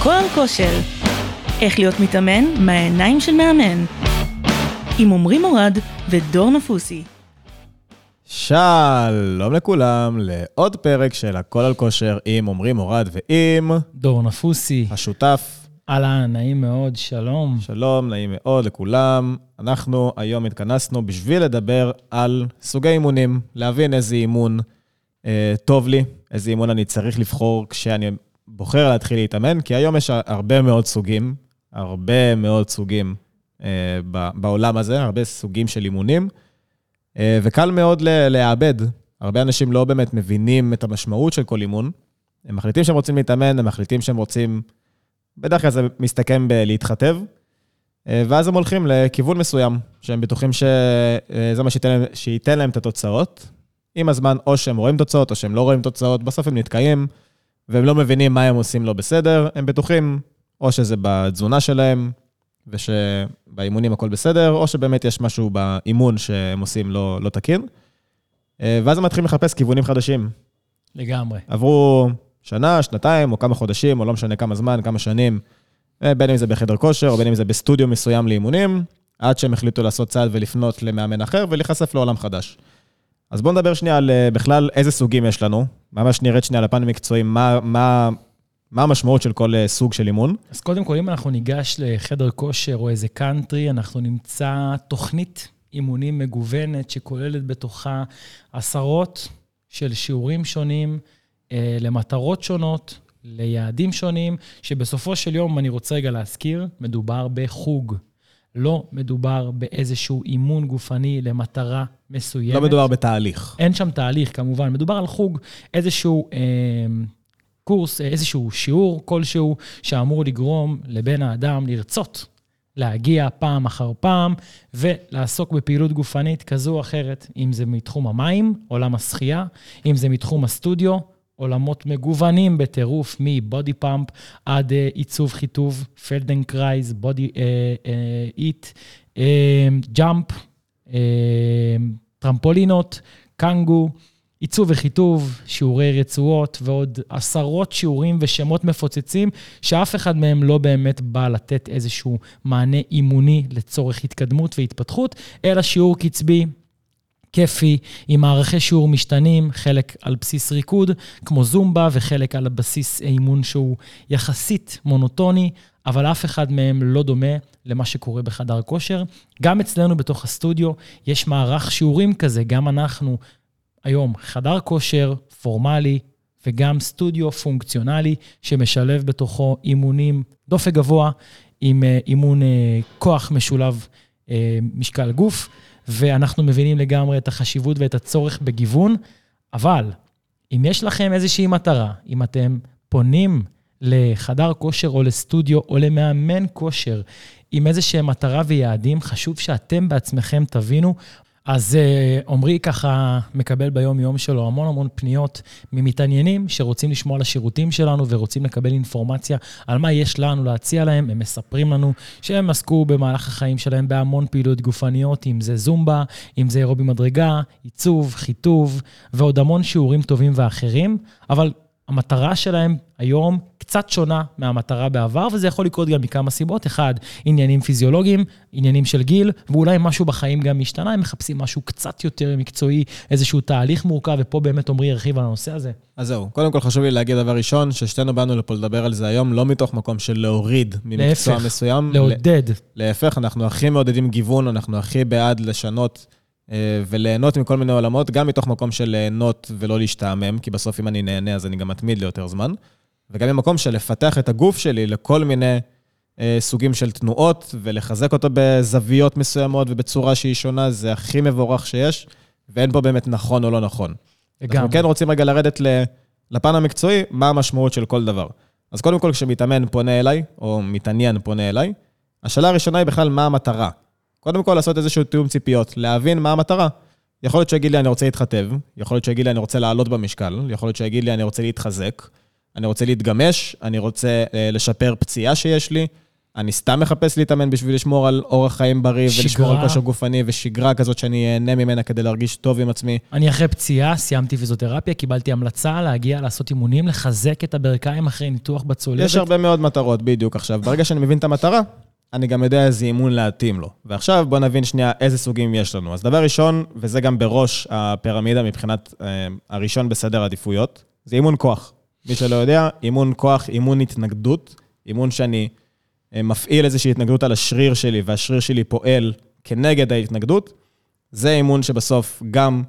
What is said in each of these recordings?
הכל על כושר. איך להיות מתאמן מהעיניים של מאמן. עם עמרי מורד ודור נפוסי. שלום לכולם, לעוד פרק של הכל על כושר עם עמרי מורד ועם דור נפוסי. השותף. אהלן, נעים מאוד, שלום. שלום, נעים מאוד לכולם. אנחנו היום התכנסנו בשביל לדבר על סוגי אימונים, להבין איזה אימון אה, טוב לי, איזה אימון אני צריך לבחור כשאני בוחר להתחיל להתאמן, כי היום יש הרבה מאוד סוגים, הרבה מאוד סוגים אה, בעולם הזה, הרבה סוגים של אימונים, אה, וקל מאוד להיאבד. הרבה אנשים לא באמת מבינים את המשמעות של כל אימון. הם מחליטים שהם רוצים להתאמן, הם מחליטים שהם רוצים... בדרך כלל זה מסתכם בלהתחתב, אה, ואז הם הולכים לכיוון מסוים, שהם בטוחים שזה מה שייתן להם, שייתן להם את התוצאות. עם הזמן, או שהם רואים תוצאות, או שהם לא רואים תוצאות, בסוף הם נתקעים, והם לא מבינים מה הם עושים לא בסדר, הם בטוחים או שזה בתזונה שלהם, ושבאימונים הכל בסדר, או שבאמת יש משהו באימון שהם עושים לא, לא תקין. אה, ואז הם מתחילים לחפש כיוונים חדשים. לגמרי. עברו שנה, שנתיים, או כמה חודשים, או לא משנה כמה זמן, כמה שנים, אה, בין אם זה בחדר כושר, או בין אם זה בסטודיו מסוים לאימונים, עד שהם החליטו לעשות צעד ולפנות למאמן אחר ולהיחשף לעולם חדש. אז בואו נדבר שנייה על אה, בכלל איזה סוגים יש לנו. ממש נרד שנייה לפן המקצועי, מה, מה, מה המשמעות של כל אה, סוג של אימון. אז קודם כל, אם אנחנו ניגש לחדר כושר או איזה קאנטרי, אנחנו נמצא תוכנית אימונים מגוונת שכוללת בתוכה עשרות של שיעורים שונים אה, למטרות שונות, ליעדים שונים, שבסופו של יום, אני רוצה רגע להזכיר, מדובר בחוג. לא מדובר באיזשהו אימון גופני למטרה מסוימת. לא מדובר בתהליך. אין שם תהליך, כמובן. מדובר על חוג, איזשהו אה, קורס, איזשהו שיעור כלשהו, שאמור לגרום לבן האדם לרצות להגיע פעם אחר פעם ולעסוק בפעילות גופנית כזו או אחרת, אם זה מתחום המים, עולם השחייה, אם זה מתחום הסטודיו, עולמות מגוונים בטירוף, מ body pump עד uh, עיצוב חיטוב, פלדנקרייז, body HIIT, jump, טרמפולינות, Kangoo, עיצוב וחיטוב, שיעורי רצועות ועוד עשרות שיעורים ושמות מפוצצים, שאף אחד מהם לא באמת בא לתת איזשהו מענה אימוני לצורך התקדמות והתפתחות, אלא שיעור קצבי כיפי, עם מערכי שיעור משתנים, חלק על בסיס ריקוד, כמו זומבה, וחלק על בסיס אימון שהוא יחסית מונוטוני, אבל אף אחד מהם לא דומה למה שקורה בחדר כושר. גם אצלנו בתוך הסטודיו יש מערך שיעורים כזה, גם אנחנו היום חדר כושר פורמלי, וגם סטודיו פונקציונלי שמשלב בתוכו אימונים דופק גבוה עם אה, אימון אה, כוח משולב אה, משקל גוף. ואנחנו מבינים לגמרי את החשיבות ואת הצורך בגיוון, אבל אם יש לכם איזושהי מטרה, אם אתם פונים לחדר כושר או לסטודיו או למאמן כושר עם איזושהי מטרה ויעדים, חשוב שאתם בעצמכם תבינו אז uh, עמרי ככה מקבל ביום-יום שלו המון המון פניות ממתעניינים שרוצים לשמוע על השירותים שלנו ורוצים לקבל אינפורמציה על מה יש לנו להציע להם. הם מספרים לנו שהם עסקו במהלך החיים שלהם בהמון פעילות גופניות, אם זה זומבה, אם זה אירובי מדרגה, עיצוב, חיטוב ועוד המון שיעורים טובים ואחרים, אבל המטרה שלהם היום קצת שונה מהמטרה בעבר, וזה יכול לקרות גם מכמה סיבות. אחד, עניינים פיזיולוגיים, עניינים של גיל, ואולי משהו בחיים גם השתנה, הם מחפשים משהו קצת יותר מקצועי, איזשהו תהליך מורכב, ופה באמת עמרי ירחיב על הנושא הזה. אז זהו, קודם כל חשוב לי להגיד דבר ראשון, ששתינו באנו לפה לדבר על זה היום, לא מתוך מקום של להוריד ממקצוע להפך, מסוים. לעודד. להפך, אנחנו הכי מעודדים גיוון, אנחנו הכי בעד לשנות אה, וליהנות מכל מיני עולמות, גם מתוך מקום של ליהנות ולא להשתעמם, כי בסוף אם אני נהנה אז אני גם מתמיד ליותר זמן, וגם ממקום של לפתח את הגוף שלי לכל מיני אה, סוגים של תנועות, ולחזק אותו בזוויות מסוימות ובצורה שהיא שונה, זה הכי מבורך שיש, ואין פה באמת נכון או לא נכון. לגמרי. אנחנו כן רוצים רגע לרדת לפן המקצועי, מה המשמעות של כל דבר. אז קודם כל, כשמתאמן פונה אליי, או מתעניין פונה אליי, השאלה הראשונה היא בכלל מה המטרה. קודם כל לעשות איזשהו תיאום ציפיות, להבין מה המטרה. יכול להיות שיגיד לי אני רוצה להתחתב, יכול להיות שיגיד לי אני רוצה לעלות במשקל, יכול להיות שיגיד לי אני רוצה להתחזק, אני רוצה להתגמש, אני רוצה אה, לשפר פציעה שיש לי, אני סתם מחפש להתאמן בשביל לשמור על אורח חיים בריא, שגרה. ולשמור על כושר גופני ושגרה כזאת שאני אהנה ממנה כדי להרגיש טוב עם עצמי. אני אחרי פציעה, סיימתי פיזיותרפיה, קיבלתי המלצה להגיע לעשות אימונים, לחזק את הברכיים אחרי ניתוח בצולבת. יש הרבה מאוד מטרות, בדיוק. עכשיו, ברגע שאני מבין את המטרה, אני גם יודע איזה אימון להתאים לו. ועכשיו בוא נבין שנייה איזה סוגים יש לנו. אז דבר ראשון, וזה גם בראש הפירמידה מבחינת אה, הראשון בסדר העדיפויות, זה אימון כוח. מי שלא יודע, אימון כוח, אימון התנגדות, אימון שאני אה, מפעיל איזושהי התנגדות על השריר שלי, והשריר שלי פועל כנגד ההתנגדות, זה אימון שבסוף גם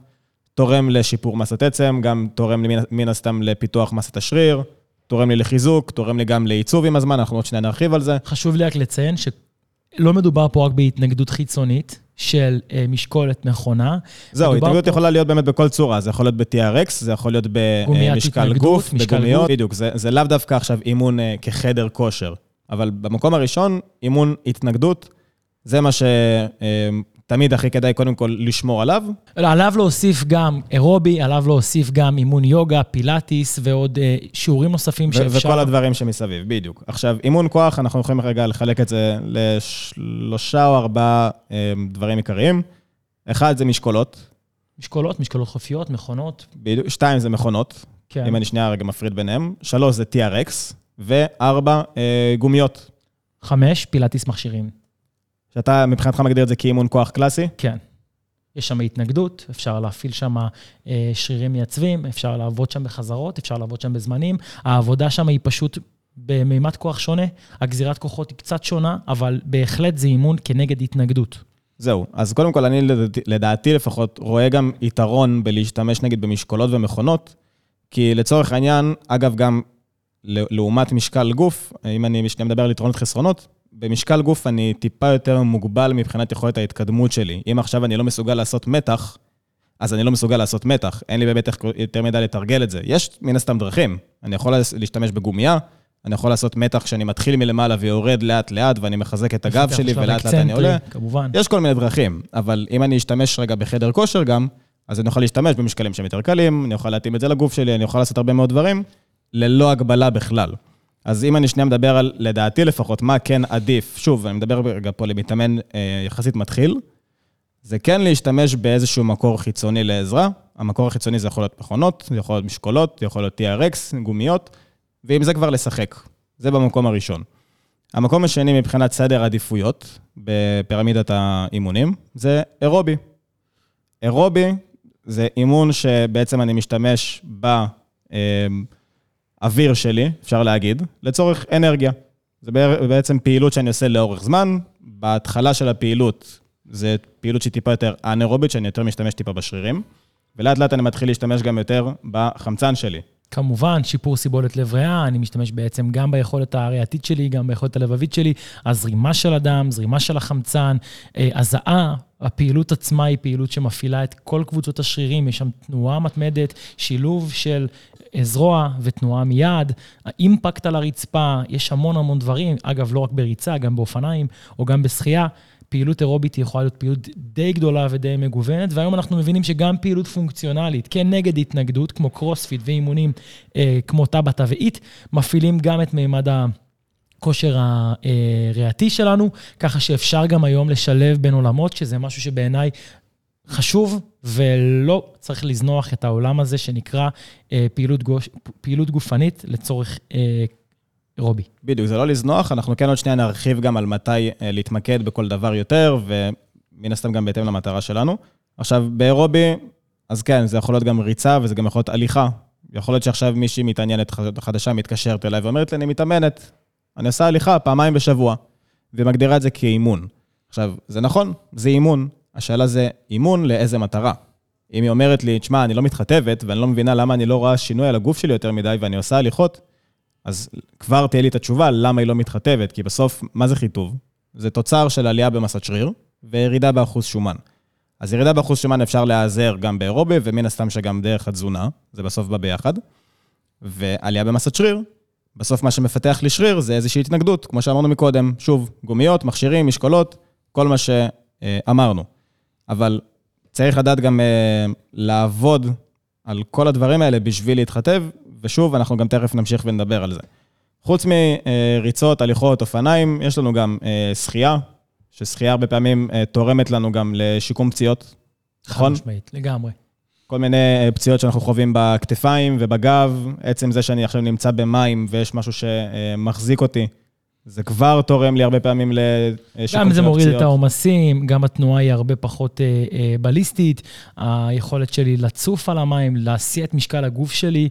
תורם לשיפור מסת עצם, גם תורם לי מן- הסתם לפיתוח מסת השריר, תורם לי לחיזוק, תורם לי גם לעיצוב עם הזמן, אנחנו עוד שנייה נרחיב על זה. חשוב לי רק לציין שלא מדובר פה רק בהתנגדות חיצונית של אה, משקולת נכונה. זהו, התנגדות פה- יכולה להיות באמת בכל צורה, זה יכול להיות ב-TRX, זה יכול להיות במשקל התנגדות, גוף, בגומיות. בדיוק, זה, זה לאו דווקא עכשיו אימון אה, כחדר כושר, אבל במקום הראשון, אימון התנגדות, זה מה שתמיד הכי כדאי קודם כל לשמור עליו. עליו להוסיף גם אירובי, עליו להוסיף גם אימון יוגה, פילאטיס ועוד אה, שיעורים נוספים ו- שאפשר. וכל הדברים שמסביב, בדיוק. עכשיו, אימון כוח, אנחנו יכולים רגע לחלק את זה לשלושה או ארבעה אה, דברים עיקריים. אחד זה משקולות, משקולות, משקולות חופיות, מכונות. בדיוק, שתיים זה מכונות, כן. אם אני שנייה רגע מפריד ביניהם, שלוש זה TRX, וארבע, אה, גומיות. חמש, פילאטיס מכשירים. שאתה מבחינתך מגדיר את זה כאימון כוח קלאסי? כן. יש שם התנגדות, אפשר להפעיל שם אה, שרירים מייצבים, אפשר לעבוד שם בחזרות, אפשר לעבוד שם בזמנים. העבודה שם היא פשוט במימד כוח שונה, הגזירת כוחות היא קצת שונה, אבל בהחלט זה אימון כנגד התנגדות. זהו. אז קודם כל, אני לדעתי, לדעתי לפחות רואה גם יתרון בלהשתמש נגיד במשקולות ומכונות, כי לצורך העניין, אגב, גם לעומת משקל גוף, אם אני שנייה מדבר על יתרונות חסרונות, במשקל גוף אני טיפה יותר מוגבל מבחינת יכולת ההתקדמות שלי. אם עכשיו אני לא מסוגל לעשות מתח, אז אני לא מסוגל לעשות מתח. אין לי באמת יותר מדי לתרגל את זה. יש מן הסתם דרכים. אני יכול להשתמש בגומייה, אני יכול לעשות מתח כשאני מתחיל מלמעלה ויורד לאט-לאט, ואני מחזק את הגב שלי, בשלב ולאט לאט אני עולה. כמובן. יש כל מיני דרכים, אבל אם אני אשתמש רגע בחדר כושר גם, אז אני יכול להשתמש במשקלים שהם יותר קלים, אני יכול להתאים את זה לגוף שלי, אני יכול לעשות הרבה מאוד דברים, ללא הגבלה בכלל. אז אם אני שנייה מדבר על, לדעתי לפחות, מה כן עדיף, שוב, אני מדבר רגע פה למתאמן אה, יחסית מתחיל, זה כן להשתמש באיזשהו מקור חיצוני לעזרה. המקור החיצוני זה יכול להיות מכונות, זה יכול להיות משקולות, זה יכול להיות TRX, גומיות, ועם זה כבר לשחק. זה במקום הראשון. המקום השני מבחינת סדר עדיפויות בפירמידת האימונים, זה אירובי. אירובי זה אימון שבעצם אני משתמש באוויר שלי, אפשר להגיד, לצורך אנרגיה. זה בעצם פעילות שאני עושה לאורך זמן. בהתחלה של הפעילות, זה פעילות שהיא טיפה יותר אנאירובית, שאני יותר משתמש טיפה בשרירים, ולאט לאט אני מתחיל להשתמש גם יותר בחמצן שלי. כמובן, שיפור סיבולת לב ריאה, אני משתמש בעצם גם ביכולת הריאתית שלי, גם ביכולת הלבבית שלי, הזרימה של הדם, זרימה של החמצן, אה, הזעה, הפעילות עצמה היא פעילות שמפעילה את כל קבוצות השרירים, יש שם תנועה מתמדת, שילוב של אה, זרוע ותנועה מיד, האימפקט על הרצפה, יש המון המון דברים, אגב, לא רק בריצה, גם באופניים או גם בשחייה. פעילות אירובית היא יכולה להיות פעילות די גדולה ודי מגוונת, והיום אנחנו מבינים שגם פעילות פונקציונלית, כן נגד התנגדות, כמו קרוספיט ואימונים אה, כמו טבתה ואיט, מפעילים גם את מימד הכושר הריאתי שלנו, ככה שאפשר גם היום לשלב בין עולמות, שזה משהו שבעיניי חשוב, ולא צריך לזנוח את העולם הזה שנקרא אה, פעילות, גוש, פעילות גופנית לצורך אה, אירובי. בדיוק, זה לא לזנוח, אנחנו כן עוד שנייה נרחיב גם על מתי אה, להתמקד בכל דבר יותר, ומן הסתם גם בהתאם למטרה שלנו. עכשיו, באירובי, אז כן, זה יכול להיות גם ריצה וזה גם יכול להיות הליכה. יכול להיות שעכשיו מישהי מתעניינת חד- חדשה, מתקשרת אליי ואומרת לי, אני מתאמנת, אני עושה הליכה פעמיים בשבוע, ומגדירה את זה כאימון. עכשיו, זה נכון, זה אימון. השאלה זה אימון לאיזה מטרה. אם היא אומרת לי, תשמע, אני לא מתחתבת, ואני לא מבינה למה אני לא רואה שינוי על הגוף שלי יותר מדי, ואני עושה הליכות, אז כבר תהיה לי את התשובה למה היא לא מתחתבת, כי בסוף, מה זה חיטוב? זה תוצר של עלייה במסת שריר וירידה באחוז שומן. אז ירידה באחוז שומן אפשר להיעזר גם באירובי, ומן הסתם שגם דרך התזונה, זה בסוף בא ביחד. ועלייה במסת שריר, בסוף מה שמפתח לי שריר זה איזושהי התנגדות, כמו שאמרנו מקודם, שוב, גומיות, מכשירים, משקולות, כל מה שאמרנו. אבל צריך לדעת גם אה, לעבוד על כל הדברים האלה בשביל להתחתב, ושוב, אנחנו גם תכף נמשיך ונדבר על זה. חוץ מריצות, הליכות, אופניים, יש לנו גם אה, שחייה, ששחייה הרבה פעמים אה, תורמת לנו גם לשיקום פציעות, נכון? חד משמעית, לגמרי. כל מיני אה, פציעות שאנחנו חווים בכתפיים ובגב, עצם זה שאני עכשיו נמצא במים ויש משהו שמחזיק אותי, זה כבר תורם לי הרבה פעמים לשיקום הפציעות. גם זה מוריד את העומסים, גם התנועה היא הרבה פחות אה, אה, בליסטית, היכולת שלי לצוף על המים, להסיע את משקל הגוף שלי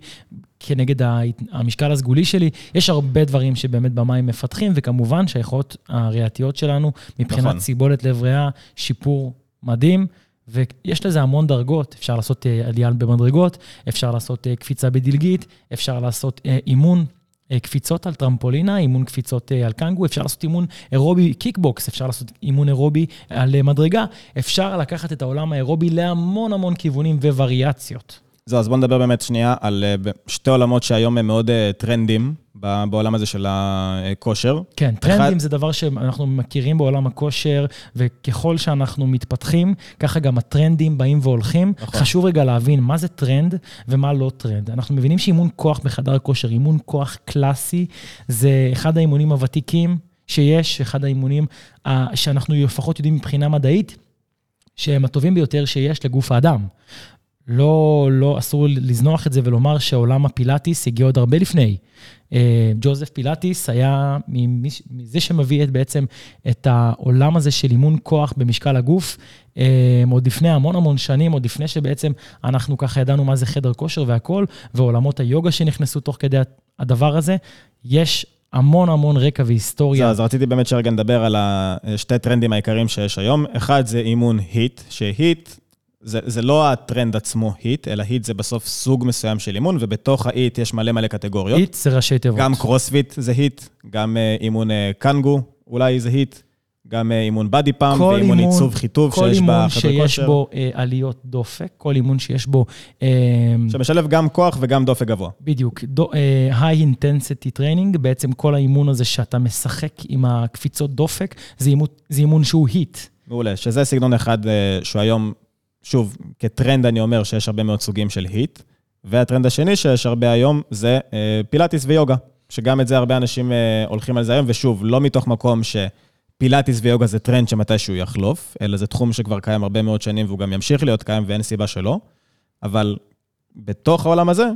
כנגד המשקל הסגולי שלי. יש הרבה דברים שבאמת במים מפתחים, וכמובן שהיכולות הריאתיות שלנו, מבחינת נכון. סיבולת לב ריאה, שיפור מדהים. ויש לזה המון דרגות, אפשר לעשות אה, עלייה במדרגות, אפשר לעשות אה, קפיצה בדלגית, אפשר לעשות אה, אימון קפיצות על טרמפולינה, אימון קפיצות על קנגו, אפשר לעשות אימון אירובי קיקבוקס, אפשר לעשות אימון אירובי על מדרגה, אפשר לקחת את העולם האירובי להמון המון כיוונים ווריאציות. זהו, אז בואו נדבר באמת שנייה על שתי עולמות שהיום הם מאוד טרנדים בעולם הזה של הכושר. כן, טרנדים אחד... זה דבר שאנחנו מכירים בעולם הכושר, וככל שאנחנו מתפתחים, ככה גם הטרנדים באים והולכים. נכון. חשוב רגע להבין מה זה טרנד ומה לא טרנד. אנחנו מבינים שאימון כוח בחדר כושר, אימון כוח קלאסי, זה אחד האימונים הוותיקים שיש, אחד האימונים שאנחנו לפחות יודעים מבחינה מדעית, שהם הטובים ביותר שיש לגוף האדם. לא, לא, אסור לזנוח את זה ולומר שעולם הפילאטיס הגיע עוד הרבה לפני. אה, ג'וזף פילאטיס היה מזה שמביא את בעצם את העולם הזה של אימון כוח במשקל הגוף, אה, עוד לפני המון המון שנים, עוד לפני שבעצם אנחנו ככה ידענו מה זה חדר כושר והכול, ועולמות היוגה שנכנסו תוך כדי הדבר הזה. יש המון המון רקע והיסטוריה. אז רציתי באמת שרגע נדבר על השתי טרנדים העיקריים שיש היום. אחד זה אימון HIIT, ש HIIT זה, זה לא הטרנד עצמו HIIT, אלא HIIT זה בסוף סוג מסוים של אימון, ובתוך ה HIIT יש מלא מלא קטגוריות. HIIT זה ראשי תיבות. גם קרוספיט זה HIIT, גם uh, אימון uh, קנגו אולי זה היט, גם uh, אימון בדי פאמפ, ואימון עיצוב חיטוב שיש בחדר כושר. כל אימון שיש בו uh, עליות דופק, כל אימון שיש בו... Uh, שמשלב גם כוח וגם דופק גבוה. בדיוק. דו, uh, high intensity training, בעצם כל האימון הזה שאתה משחק עם הקפיצות דופק, זה אימון, זה אימון שהוא היט. מעולה, שזה סגנון אחד uh, שהוא היום שוב, כטרנד אני אומר שיש הרבה מאוד סוגים של היט, והטרנד השני שיש הרבה היום זה אה, פילאטיס ויוגה, שגם את זה הרבה אנשים אה, הולכים על זה היום, ושוב, לא מתוך מקום שפילאטיס ויוגה זה טרנד שמתישהו יחלוף, אלא זה תחום שכבר קיים הרבה מאוד שנים והוא גם ימשיך להיות קיים ואין סיבה שלא, אבל בתוך העולם הזה,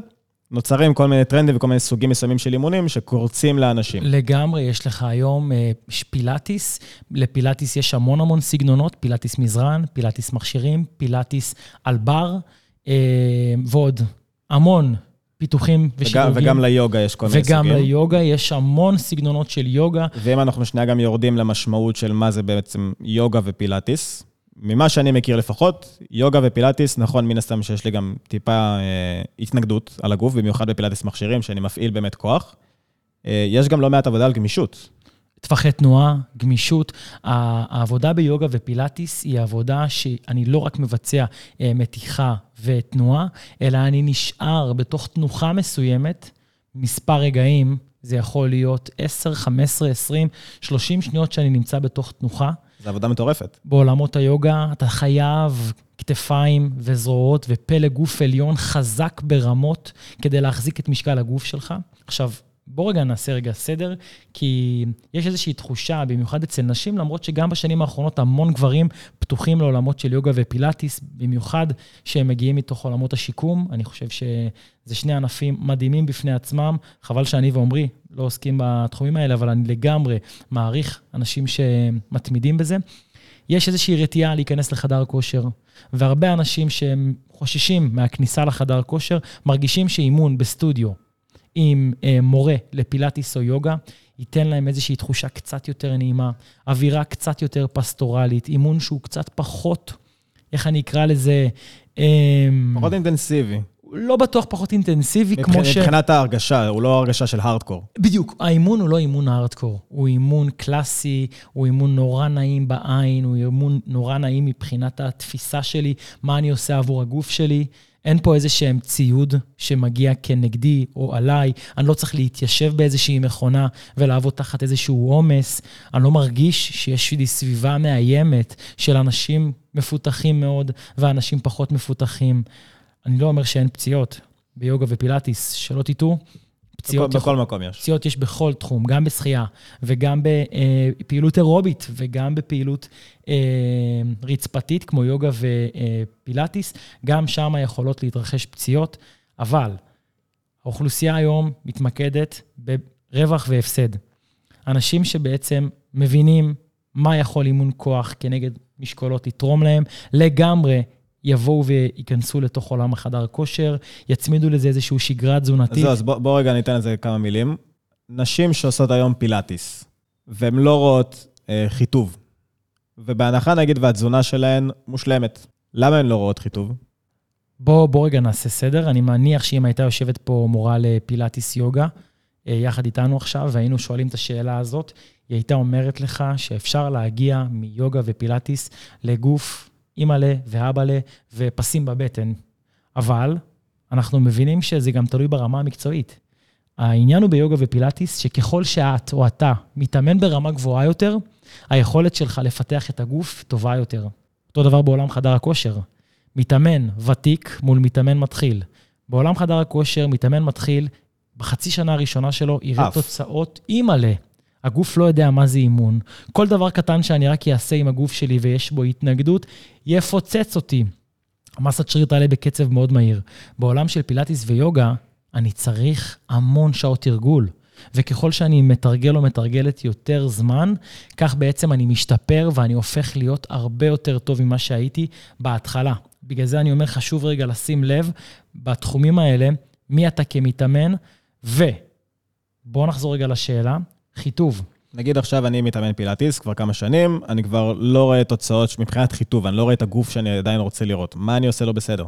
נוצרים כל מיני טרנדים וכל מיני סוגים מסוימים של אימונים שקורצים לאנשים. לגמרי, יש לך היום אה, פילאטיס, לפילאטיס יש המון המון סגנונות, פילאטיס מזרן, פילאטיס מכשירים, פילאטיס על בר, אה, ועוד המון פיתוחים. וגם, וגם ליוגה יש כל מיני סוגים. וגם ליוגה יש המון סגנונות של יוגה. ואם אנחנו שנייה גם יורדים למשמעות של מה זה בעצם יוגה ופילאטיס, ממה שאני מכיר לפחות, יוגה ופילאטיס, נכון, מן הסתם שיש לי גם טיפה אה, התנגדות על הגוף, במיוחד בפילאטיס מכשירים, שאני מפעיל באמת כוח. אה, יש גם לא מעט עבודה על גמישות. טווחי תנועה, גמישות. העבודה ביוגה ופילאטיס היא עבודה שאני לא רק מבצע אה, מתיחה ותנועה, אלא אני נשאר בתוך תנוחה מסוימת, מספר רגעים, זה יכול להיות 10, 15, 20, 30 שניות שאני נמצא בתוך תנוחה. זו עבודה מטורפת. בעולמות היוגה אתה חייב כתפיים וזרועות ופלא גוף עליון חזק ברמות כדי להחזיק את משקל הגוף שלך. עכשיו, בוא רגע נעשה רגע סדר, כי יש איזושהי תחושה, במיוחד אצל נשים, למרות שגם בשנים האחרונות המון גברים פתוחים לעולמות של יוגה ופילאטיס, במיוחד שהם מגיעים מתוך עולמות השיקום. אני חושב שזה שני ענפים מדהימים בפני עצמם. חבל שאני ועמרי לא עוסקים בתחומים האלה, אבל אני לגמרי מעריך אנשים שמתמידים בזה. יש איזושהי רתיעה להיכנס לחדר כושר, והרבה אנשים שהם חוששים מהכניסה לחדר כושר, מרגישים שאימון בסטודיו עם אה, מורה לפילאטיס או יוגה, ייתן להם איזושהי תחושה קצת יותר נעימה, אווירה קצת יותר פסטורלית, אימון שהוא קצת פחות, איך אני אקרא לזה? אה, פחות אינטנסיבי. לא בטוח פחות אינטנסיבי. כמו ש... מבחינת ההרגשה, הוא לא הרגשה של הארדקור. בדיוק, האימון הוא לא אימון הארדקור, הוא אימון קלאסי, הוא אימון נורא נעים בעין, הוא אימון נורא נעים מבחינת התפיסה שלי, מה אני עושה עבור הגוף שלי. אין פה איזה שהם ציוד שמגיע כנגדי או עליי, אני לא צריך להתיישב באיזושהי מכונה ולעבוד תחת איזשהו עומס, אני לא מרגיש שיש לי סביבה מאיימת של אנשים מפותחים מאוד ואנשים פחות מפותחים. אני לא אומר שאין פציעות ביוגה ופילאטיס, שלא תטעו, פציעות בכל, בכל מקום יש. פציעות יש בכל תחום, גם בשחייה, וגם בפעילות אירובית, וגם בפעילות אה, רצפתית, כמו יוגה ופילאטיס, גם שם יכולות להתרחש פציעות, אבל האוכלוסייה היום מתמקדת ברווח והפסד. אנשים שבעצם מבינים מה יכול אימון כוח כנגד משקולות יתרום להם, לגמרי יבואו וייכנסו לתוך עולם החדר כושר, יצמידו לזה איזושהי שגרה אז תזונתית. זהו, אז בוא, בוא רגע ניתן לזה כמה מילים. נשים שעושות היום פילאטיס, והן לא רואות אה, חיטוב, ובהנחה נגיד והתזונה שלהן מושלמת, למה הן לא רואות חיטוב? בוא, בוא רגע נעשה סדר. אני מניח שאם הייתה יושבת פה מורה לפילאטיס יוגה, אה, יחד איתנו עכשיו, והיינו שואלים את השאלה הזאת, היא הייתה אומרת לך שאפשר להגיע מיוגה ופילאטיס לגוף אימא'לה ואבא'לה ופסים בבטן. אבל אנחנו מבינים שזה גם תלוי ברמה המקצועית. העניין הוא ביוגה ופילאטיס, שככל שאת או אתה מתאמן ברמה גבוהה יותר, היכולת שלך לפתח את הגוף טובה יותר. אותו דבר בעולם חדר הכושר. מתאמן ותיק מול מתאמן מתחיל. בעולם חדר הכושר, מתאמן מתחיל, בחצי שנה הראשונה שלו יראה. תוצאות אימא'לה. הגוף לא יודע מה זה אימון. כל דבר קטן שאני רק אעשה עם הגוף שלי ויש בו התנגדות, יפוצץ אותי. המסת שריר תעלה בקצב מאוד מהיר. בעולם של פילאטיס ויוגה, אני צריך המון שעות תרגול. וככל שאני מתרגל או מתרגלת יותר זמן, כך בעצם אני משתפר ואני הופך להיות הרבה יותר טוב ממה שהייתי בהתחלה. בגלל זה אני אומר, חשוב רגע לשים לב בתחומים האלה, מי אתה כמתאמן, ובואו נחזור רגע לשאלה, חיטוב. נגיד עכשיו אני מתאמן פילאטיס כבר כמה שנים, אני כבר לא רואה תוצאות מבחינת חיטוב, אני לא רואה את הגוף שאני עדיין רוצה לראות. מה אני עושה לא בסדר?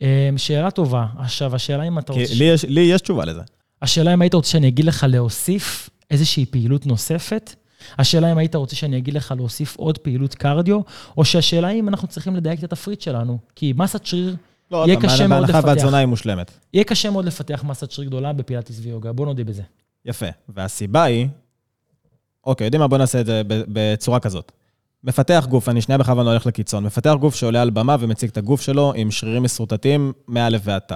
אמ, שאלה טובה. עכשיו, השאלה אם אתה רוצה... לי יש, לי יש תשובה לזה. השאלה אם היית רוצה שאני אגיד לך להוסיף איזושהי פעילות נוספת? השאלה אם היית רוצה שאני אגיד לך להוסיף עוד פעילות קרדיו, או שהשאלה אם אנחנו צריכים לדייק את התפריט שלנו. כי מסת שריר, לא, יהיה קשה מאוד בהנחה לפתח. והתזונה היא מושלמת. יהיה קשה מאוד לפתח מסת שריר גדולה בפילאטיס ויוגה, בוא נודה בזה. יפה. והסיבה היא, אוקיי, יודעים מה? בוא נעשה את זה בצורה כזאת. מפתח גוף, אני שנייה בכוונה הולך לקיצון, מפתח גוף שעולה על במה ומציג את הגוף שלו עם שרירים מסורטטים מא' ועד ת'.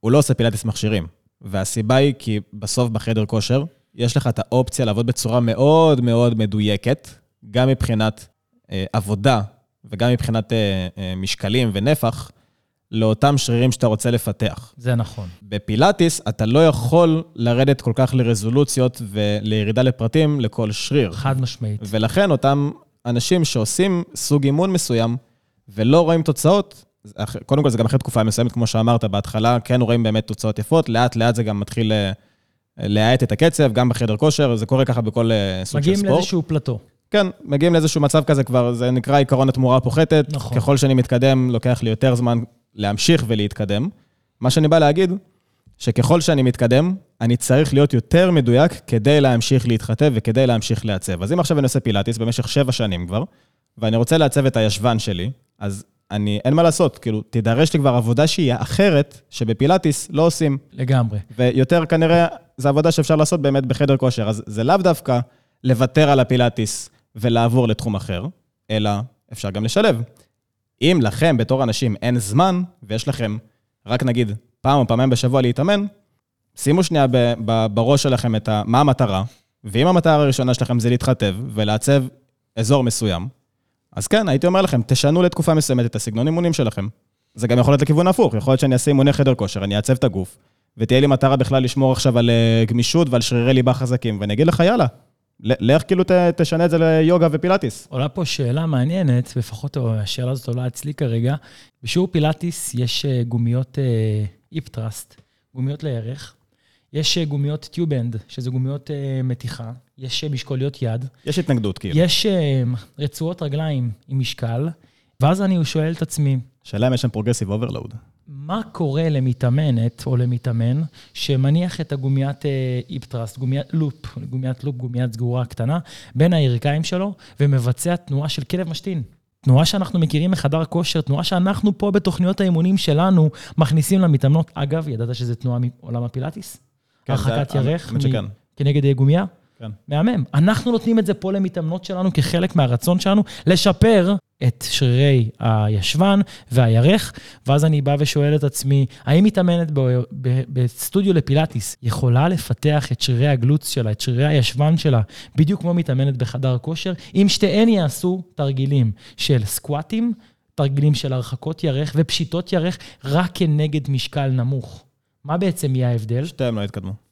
הוא לא עושה פילאטיס מכשירים. והסיבה היא כי בסוף בחדר כושר, יש לך את האופציה לעבוד בצורה מאוד מאוד מדויקת, גם מבחינת אה, עבודה וגם מבחינת אה, אה, משקלים ונפח, לאותם שרירים שאתה רוצה לפתח. זה נכון. בפילאטיס אתה לא יכול לרדת כל כך לרזולוציות ולירידה לפרטים לכל שריר. חד משמעית. ולכן אותם אנשים שעושים סוג אימון מסוים ולא רואים תוצאות, קודם כל זה גם אחרי תקופה מסוימת, כמו שאמרת, בהתחלה כן רואים באמת תוצאות יפות, לאט לאט זה גם מתחיל אה, להאט את הקצב, גם בחדר כושר, זה קורה ככה בכל אה, סוג של מגיעים ספורט. לאיזשהו פלטו. כן, מגיעים לאיזשהו מצב כזה כבר, זה נקרא עיקרון התמורה הפוחתת. נכון. ככל שאני מתקדם, לוקח לי יותר זמן להמשיך ולהתקדם. מה שאני בא להגיד, שככל שאני מתקדם, אני צריך להיות יותר מדויק כדי להמשיך להתחתב וכדי להמשיך לעצב. אז אם עכשיו אני עושה פילאטיס במשך שבע שנים כבר, ואני רוצה לעצב את הישבן שלי, אז אני, אין מה לעשות, כאילו, תידרש לי כבר עבודה שהיא אחרת, שבפילאטיס לא עושים. לגמרי. ויותר כנראה, זו עבודה שאפשר לעשות באמת בחדר כושר. אז זה לאו דווקא לוותר על הפילאטיס ולעבור לתחום אחר, אלא אפשר גם לשלב. אם לכם, בתור אנשים, אין זמן, ויש לכם רק נגיד פעם או פעמיים בשבוע להתאמן, שימו שנייה ב- ב- בראש שלכם את ה, מה המטרה, ואם המטרה הראשונה שלכם זה להתחטב ולעצב אזור מסוים, אז כן, הייתי אומר לכם, תשנו לתקופה מסוימת את הסגנון אימונים שלכם. זה גם יכול להיות לכיוון הפוך, יכול להיות שאני אעשה אימוני חדר כושר, אני אעצב את הגוף, ותהיה לי מטרה בכלל לשמור עכשיו על אה, גמישות ועל שרירי ליבה חזקים, ואני אגיד לך, יאללה, לך כאילו ת, תשנה את זה ליוגה ופילאטיס. עולה פה שאלה מעניינת, לפחות השאלה הזאת עולה אצלי כרגע. בשיעור פילאטיס יש אה, גומיות hip thrust, גומיות לירך. יש אה, גומיות tube band, שזה גומיות אה, מתיחה. יש אה, משקוליות יד. יש התנגדות, כאילו. יש אה, רצועות רגליים עם משקל. ואז אני שואל את עצמי, שאלה אם יש שם progressive overload. מה קורה למתאמנת או למתאמן שמניח את הגומיית אה, hip thrust, גומיית loop, גומיית loop, גומיית סגורה קטנה, בין הירכיים שלו, ומבצע תנועה של כלב משתין. תנועה שאנחנו מכירים מחדר כושר, תנועה שאנחנו פה בתוכניות האימונים שלנו מכניסים למתאמנות. אגב, ידעת שזה תנועה מעולם הפילאטיס? כן, הרחקת ירך. מ- כנגד אה, גומייה? כן. מהמם. אנחנו נותנים את זה פה למתאמנות שלנו כחלק מהרצון שלנו לשפר את שרירי הישבן והירך, ואז אני בא ושואל את עצמי, האם מתאמנת ב- ב- בסטודיו לפילאטיס יכולה לפתח את שרירי הגלוץ שלה, את שרירי הישבן שלה, בדיוק כמו מתאמנת בחדר כושר, אם שתיהן יעשו תרגילים של סקואטים, תרגילים של הרחקות ירך ופשיטות ירך, רק כנגד משקל נמוך. מה בעצם יהיה ההבדל? שתיהם לא יתקדמו.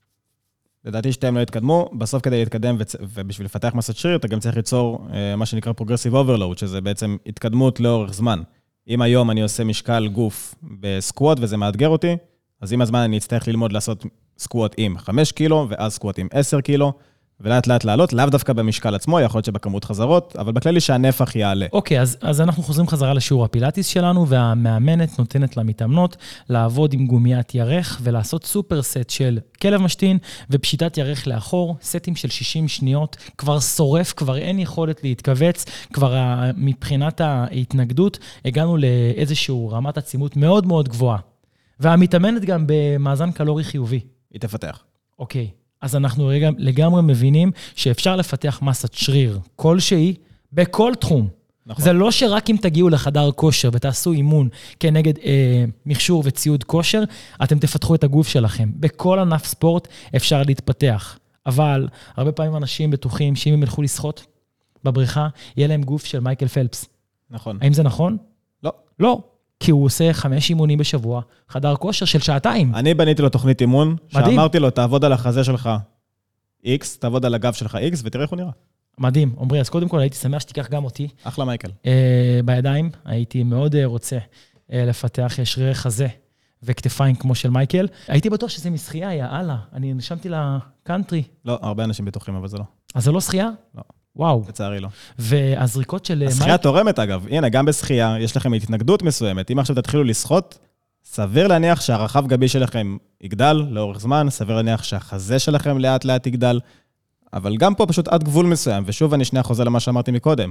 לדעתי שתיהם לא יתקדמו, בסוף כדי להתקדם. ובשביל לפתח מסת שריר, אתה גם צריך ליצור אה, מה שנקרא progressive overload, שזה בעצם התקדמות לאורך זמן. אם היום אני עושה משקל גוף ב squat וזה מאתגר אותי, אז עם הזמן אני אצטרך ללמוד לעשות squat עם 5 קילו, ואז squat עם 10 קילו, ולאט לאט לעלות, לאו דווקא במשקל עצמו, יכול להיות שבכמות חזרות, אבל בכללי שהנפח יעלה. אוקיי, אז, אז אנחנו חוזרים חזרה לשיעור הפילאטיס שלנו, והמאמנת נותנת למתאמנות לעבוד עם גומיית ירך ולעשות סופר סט של כלב משתין ופשיטת ירך לאחור, סטים של 60 שניות, כבר שורף, כבר אין יכולת להתכווץ, כבר מבחינת ההתנגדות הגענו לאיזושהי רמת עצימות מאוד מאוד גבוהה. והמתאמנת גם במאזן קלורי חיובי. היא תפתח. אוקיי, אז אנחנו רגע, לגמרי מבינים שאפשר לפתח מסת שריר כלשהי בכל תחום. נכון. זה לא שרק אם תגיעו לחדר כושר ותעשו אימון כנגד אה, מכשור וציוד כושר, אתם תפתחו את הגוף שלכם. בכל ענף ספורט אפשר להתפתח. אבל הרבה פעמים אנשים בטוחים שאם הם ילכו לשחות בבריכה, יהיה להם גוף של מייקל פלפס. נכון. האם זה נכון? לא. לא, כי הוא עושה חמש אימונים בשבוע, חדר כושר של שעתיים. אני בניתי לו תוכנית אימון, מדהים. שאמרתי לו, תעבוד על החזה שלך X, תעבוד על הגב שלך X, ותראה איך הוא נראה. מדהים. עמרי, אז קודם כל הייתי שמח שתיקח גם אותי אחלה מייקל. אה, בידיים. הייתי מאוד אה, רוצה אה, לפתח אה, שרירי חזה וכתפיים כמו של מייקל. הייתי בטוח שזה משחייה, יא אללה. אני נרשמתי לקאנטרי. לא, הרבה אנשים בטוחים, אבל זה לא. אז זה לא שחייה? לא. וואו. לצערי לא. והזריקות של אה, השחייה תורמת, אגב. הנה, גם בשחייה יש לכם התנגדות מסוימת. אם עכשיו תתחילו לשחות, סביר להניח שהרחב גבי שלכם יגדל לאורך זמן, סביר להניח שהחזה שלכם לאט לאט יגדל, אבל גם פה פשוט עד גבול מסוים, ושוב אני שנייה חוזר למה שאמרתי מקודם.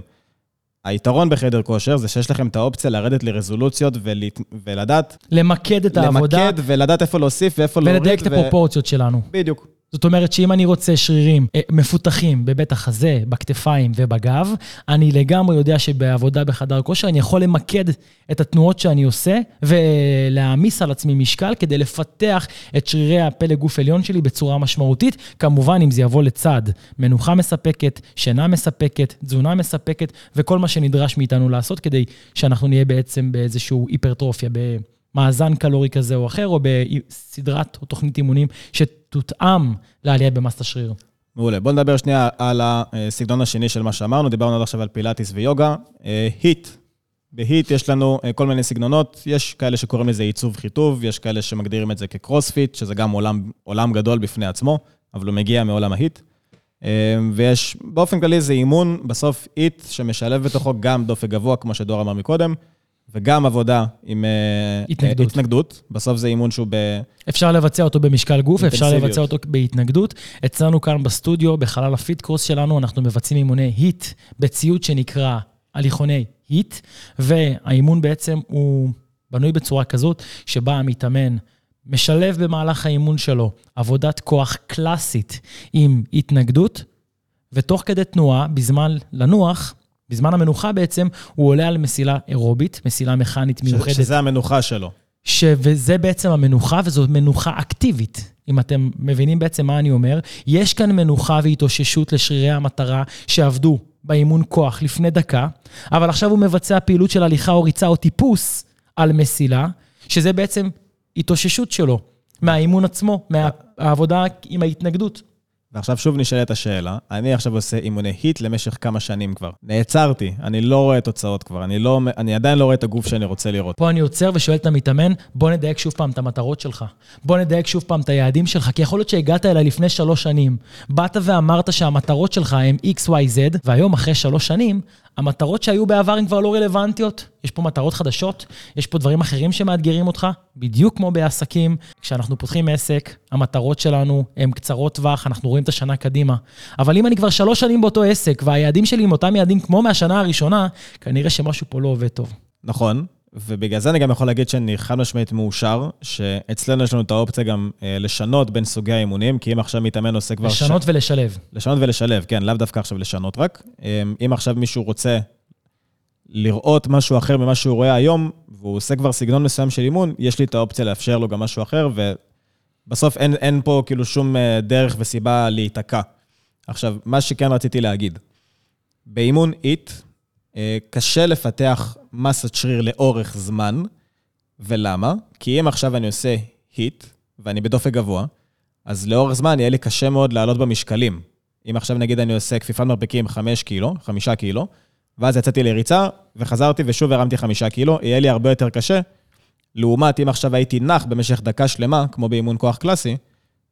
היתרון בחדר כושר זה שיש לכם את האופציה לרדת לרזולוציות ולהת... ולדעת, למקד את העבודה למקד ולדעת איפה להוסיף ואיפה להוריד. ולדייק את הפרופורציות שלנו. בדיוק. זאת אומרת שאם אני רוצה שרירים אה, מפותחים בבית החזה, בכתפיים ובגב, אני לגמרי יודע שבעבודה בחדר כושר אני יכול למקד את התנועות שאני עושה ולהעמיס על עצמי משקל כדי לפתח את שרירי הפלג גוף עליון שלי בצורה משמעותית. כמובן, אם זה יבוא לצד מנוחה מספקת, שינה מספקת, תזונה מספקת וכל מה שנדרש מאיתנו לעשות כדי שאנחנו נהיה בעצם באיזושהי היפרטרופיה, במאזן קלורי כזה או אחר, או בסדרת או תוכנית אימונים שתותאם לעלייה במסת השריר. מעולה. בואו נדבר שנייה על הסגנון השני של מה שאמרנו. דיברנו עד עכשיו על פילאטיס ויוגה. אה, היט. בהיט יש לנו אה, כל מיני סגנונות. יש כאלה שקוראים לזה עיצוב חיטוב, יש כאלה שמגדירים את זה כקרוספיט, שזה גם עולם, עולם גדול בפני עצמו, אבל הוא מגיע מעולם ה HIIT. אה, ויש, באופן כללי זה אימון, בסוף HIIT שמשלב בתוכו גם דופק גבוה, כמו שדור אמר מקודם, וגם עבודה עם אה, התנגדות. התנגדות. בסוף זה אימון שהוא ב... אפשר לבצע אותו במשקל גוף, אפשר. לבצע אותו בהתנגדות. אצלנו כאן בסטודיו, בחלל הפיט קורס שלנו, אנחנו מבצעים אימוני HIIT בציוד שנקרא הליכוני HIIT, והאימון בעצם הוא בנוי בצורה כזאת, שבה המתאמן משלב במהלך האימון שלו עבודת כוח קלאסית עם התנגדות, ותוך כדי תנועה, בזמן לנוח, בזמן המנוחה בעצם, הוא עולה על מסילה אירובית, מסילה מכנית מיוחדת. שזה המנוחה שלו. ש... וזה בעצם המנוחה, וזו מנוחה אקטיבית. אם אתם מבינים בעצם מה אני אומר, יש כאן מנוחה והתאוששות לשרירי המטרה שעבדו באימון כוח לפני דקה, אבל עכשיו הוא מבצע פעילות של הליכה או ריצה או טיפוס על מסילה, שזה בעצם התאוששות שלו מהאימון עצמו, מהעבודה עם ההתנגדות. ועכשיו שוב נשאלת השאלה, אני עכשיו עושה אימוני היט למשך כמה שנים כבר. נעצרתי, אני לא רואה תוצאות כבר, אני, לא, אני עדיין לא רואה את הגוף שאני רוצה לראות. פה אני עוצר ושואל את המתאמן, בוא נדייק שוב פעם את המטרות שלך. בוא נדייק שוב פעם את היעדים שלך, כי יכול להיות שהגעת אליי לפני שלוש שנים. באת ואמרת שהמטרות שלך הן XYZ, והיום, אחרי שלוש שנים, המטרות שהיו בעבר הן כבר לא רלוונטיות. יש פה מטרות חדשות, יש פה דברים אחרים שמאתגרים אותך, בדיוק כמו בעסקים. כשאנחנו פותחים עסק, המטרות שלנו הן קצרות טווח, אנחנו רואים את השנה קדימה. אבל אם אני כבר שלוש שנים באותו עסק, והיעדים שלי הם אותם יעדים כמו מהשנה הראשונה, כנראה שמשהו פה לא עובד טוב. נכון, ובגלל זה אני גם יכול להגיד שאני חד משמעית מאושר, שאצלנו יש לנו את האופציה גם אה, לשנות בין סוגי האימונים, כי אם עכשיו מתאמן עושה כבר... לשנות ש... ולשלב. לשנות ולשלב, כן, לאו דווקא עכשיו לשנות רק. אה, אם עכשיו מישהו רוצה לראות משהו אחר ממה שהוא רואה היום, והוא עושה כבר סגנון מסוים של אימון, יש לי את האופציה לאפשר לו גם משהו אחר, ובסוף אין, אין פה כאילו שום אה, דרך וסיבה להיתקע. עכשיו, מה שכן רציתי להגיד, באימון איט, קשה לפתח מסת שריר לאורך זמן, ולמה? כי אם עכשיו אני עושה היט, ואני בדופק גבוה, אז לאורך זמן יהיה לי קשה מאוד לעלות במשקלים. אם עכשיו נגיד אני עושה כפיפת מרפקים 5 קילו, 5 קילו, ואז יצאתי לריצה, וחזרתי ושוב הרמתי 5 קילו, יהיה לי הרבה יותר קשה. לעומת אם עכשיו הייתי נח במשך דקה שלמה, כמו באימון כוח קלאסי,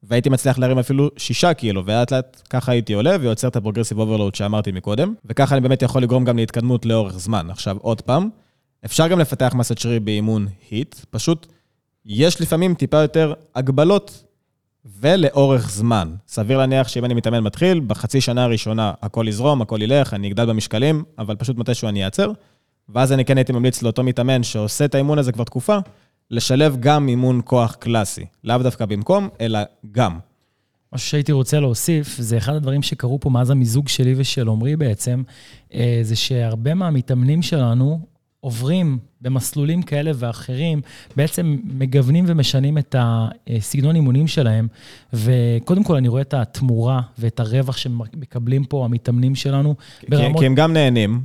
והייתי מצליח להרים אפילו שישה קילו, ולאט לאט ככה הייתי עולה ויוצר את ה progressive overload שאמרתי מקודם, וככה אני באמת יכול לגרום גם להתקדמות לאורך זמן. עכשיו, עוד פעם, אפשר גם לפתח מסת שריר באימון HIIT, פשוט יש לפעמים טיפה יותר הגבלות ולאורך זמן. סביר להניח שאם אני מתאמן מתחיל, בחצי שנה הראשונה הכל יזרום, הכל ילך, אני אגדל במשקלים, אבל פשוט מתישהו אני אעצר, ואז אני כן הייתי ממליץ לאותו מתאמן שעושה את האימון הזה כבר תקופה, לשלב גם אימון כוח קלאסי. לאו דווקא במקום, אלא גם. משהו שהייתי רוצה להוסיף, זה אחד הדברים שקרו פה מאז המיזוג שלי ושל עמרי בעצם, אה, זה שהרבה מהמתאמנים שלנו עוברים במסלולים כאלה ואחרים, בעצם מגוונים ומשנים את הסגנון אימונים שלהם. וקודם כל, אני רואה את התמורה ואת הרווח שמקבלים פה המתאמנים שלנו. ברמות... כי הם גם נהנים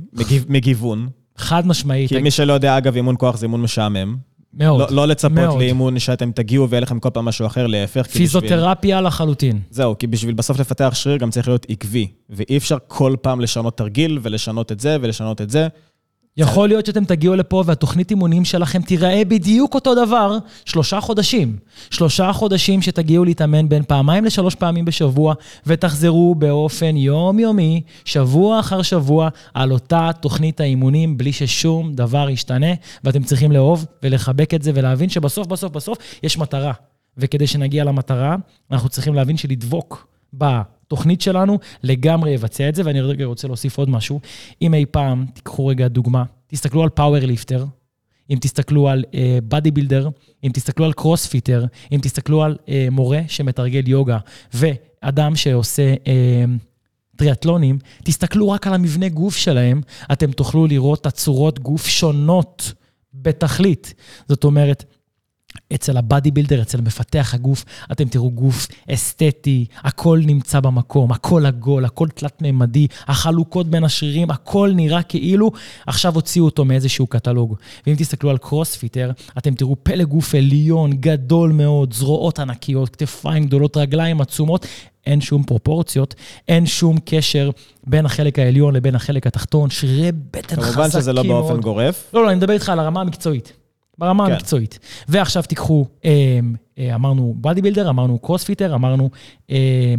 מגיוון. חד משמעית. כי מי שלא יודע, אגב, אימון כוח זה אימון משעמם. מאוד. לא, לא לצפות מאוד. לאימון שאתם תגיעו ויהיה לכם כל פעם משהו אחר, להפך. פיזיותרפיה בשביל... לחלוטין. זהו, כי בשביל בסוף לפתח שריר גם צריך להיות עקבי, ואי אפשר כל פעם לשנות תרגיל ולשנות את זה ולשנות את זה. יכול להיות שאתם תגיעו לפה והתוכנית אימונים שלכם תיראה בדיוק אותו דבר שלושה חודשים. שלושה חודשים שתגיעו להתאמן בין פעמיים לשלוש פעמים בשבוע, ותחזרו באופן יומיומי, שבוע אחר שבוע, על אותה תוכנית האימונים, בלי ששום דבר ישתנה, ואתם צריכים לאהוב ולחבק את זה ולהבין שבסוף, בסוף, בסוף יש מטרה. וכדי שנגיע למטרה, אנחנו צריכים להבין שלדבוק בה. התוכנית שלנו לגמרי יבצע את זה, ואני רגע רוצה להוסיף עוד משהו. אם אי פעם, תיקחו רגע דוגמה, תסתכלו על power lifter, אם תסתכלו על body אה, builder, אם תסתכלו על crossfitter, אם תסתכלו על אה, מורה שמתרגל יוגה, ואדם שעושה אה, טריאטלונים, תסתכלו רק על המבנה גוף שלהם, אתם תוכלו לראות תצורות גוף שונות בתכלית. זאת אומרת, אצל ה body builder, אצל מפתח הגוף, אתם תראו גוף אסתטי, הכל נמצא במקום, הכל עגול, הכל תלת-ממדי, החלוקות בין השרירים, הכל נראה כאילו עכשיו הוציאו אותו מאיזשהו קטלוג. ואם תסתכלו על crossfitter, אתם תראו פלא גוף עליון, גדול מאוד, זרועות ענקיות, כתפיים גדולות, רגליים עצומות. אין שום פרופורציות, אין שום קשר בין החלק העליון לבין החלק התחתון, שרירי בטן חזקים מאוד. כמובן שזה לא באופן גורף. לא, לא, אני מדבר איתך על הרמה המקצועית. ברמה כן. המקצועית. ועכשיו תיקחו, אה, אה, אמרנו body builder, אמרנו crossfitter, אמרנו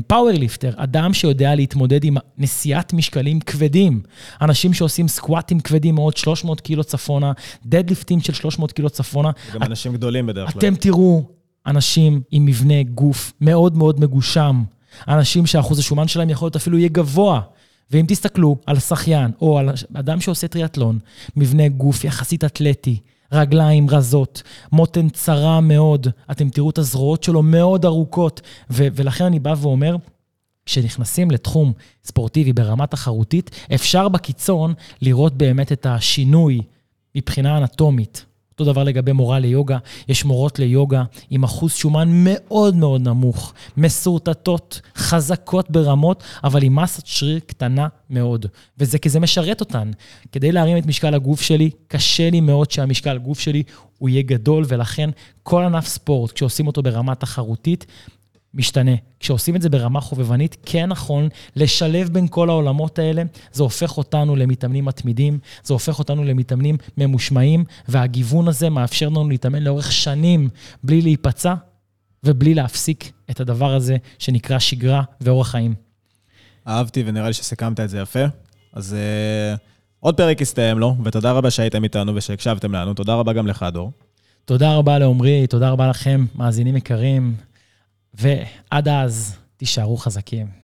power אה, lifter, אדם שיודע להתמודד עם נשיאת משקלים כבדים. אנשים שעושים סקואטים כבדים מאוד, 300 קילו צפונה, דדליפטים של 300 קילו צפונה. גם את, אנשים גדולים בדרך כלל. אתם תראו אנשים עם מבנה גוף מאוד מאוד מגושם, אנשים שאחוז השומן שלהם יכול להיות אפילו יהיה גבוה. ואם תסתכלו על שחיין או על אדם שעושה טריאטלון, מבנה גוף יחסית אתלטי, רגליים רזות, מותן צרה מאוד, אתם תראו את הזרועות שלו מאוד ארוכות, ו- ולכן אני בא ואומר, כשנכנסים לתחום ספורטיבי ברמה תחרותית, אפשר בקיצון לראות באמת את השינוי מבחינה אנטומית. אותו דבר לגבי מורה ליוגה, יש מורות ליוגה עם אחוז שומן מאוד מאוד נמוך, מסורטטות, חזקות ברמות, אבל עם מסת שריר קטנה מאוד. וזה כי זה משרת אותן. כדי להרים את משקל הגוף שלי, קשה לי מאוד שהמשקל גוף שלי הוא יהיה גדול, ולכן כל ענף ספורט, כשעושים אותו ברמה תחרותית, משתנה. כשעושים את זה ברמה חובבנית, כן נכון לשלב בין כל העולמות האלה. זה הופך אותנו למתאמנים מתמידים, זה הופך אותנו למתאמנים ממושמעים, והגיוון הזה מאפשר לנו להתאמן לאורך שנים בלי להיפצע ובלי להפסיק את הדבר הזה שנקרא שגרה ואורח חיים. אהבתי ונראה לי שסיכמת את זה יפה. אז uh, עוד פרק הסתיים לו, ותודה רבה שהייתם איתנו ושהקשבתם לנו. תודה רבה גם לך, דור. תודה רבה לעומרי, תודה רבה לכם, מאזינים יקרים. ועד אז, תישארו חזקים.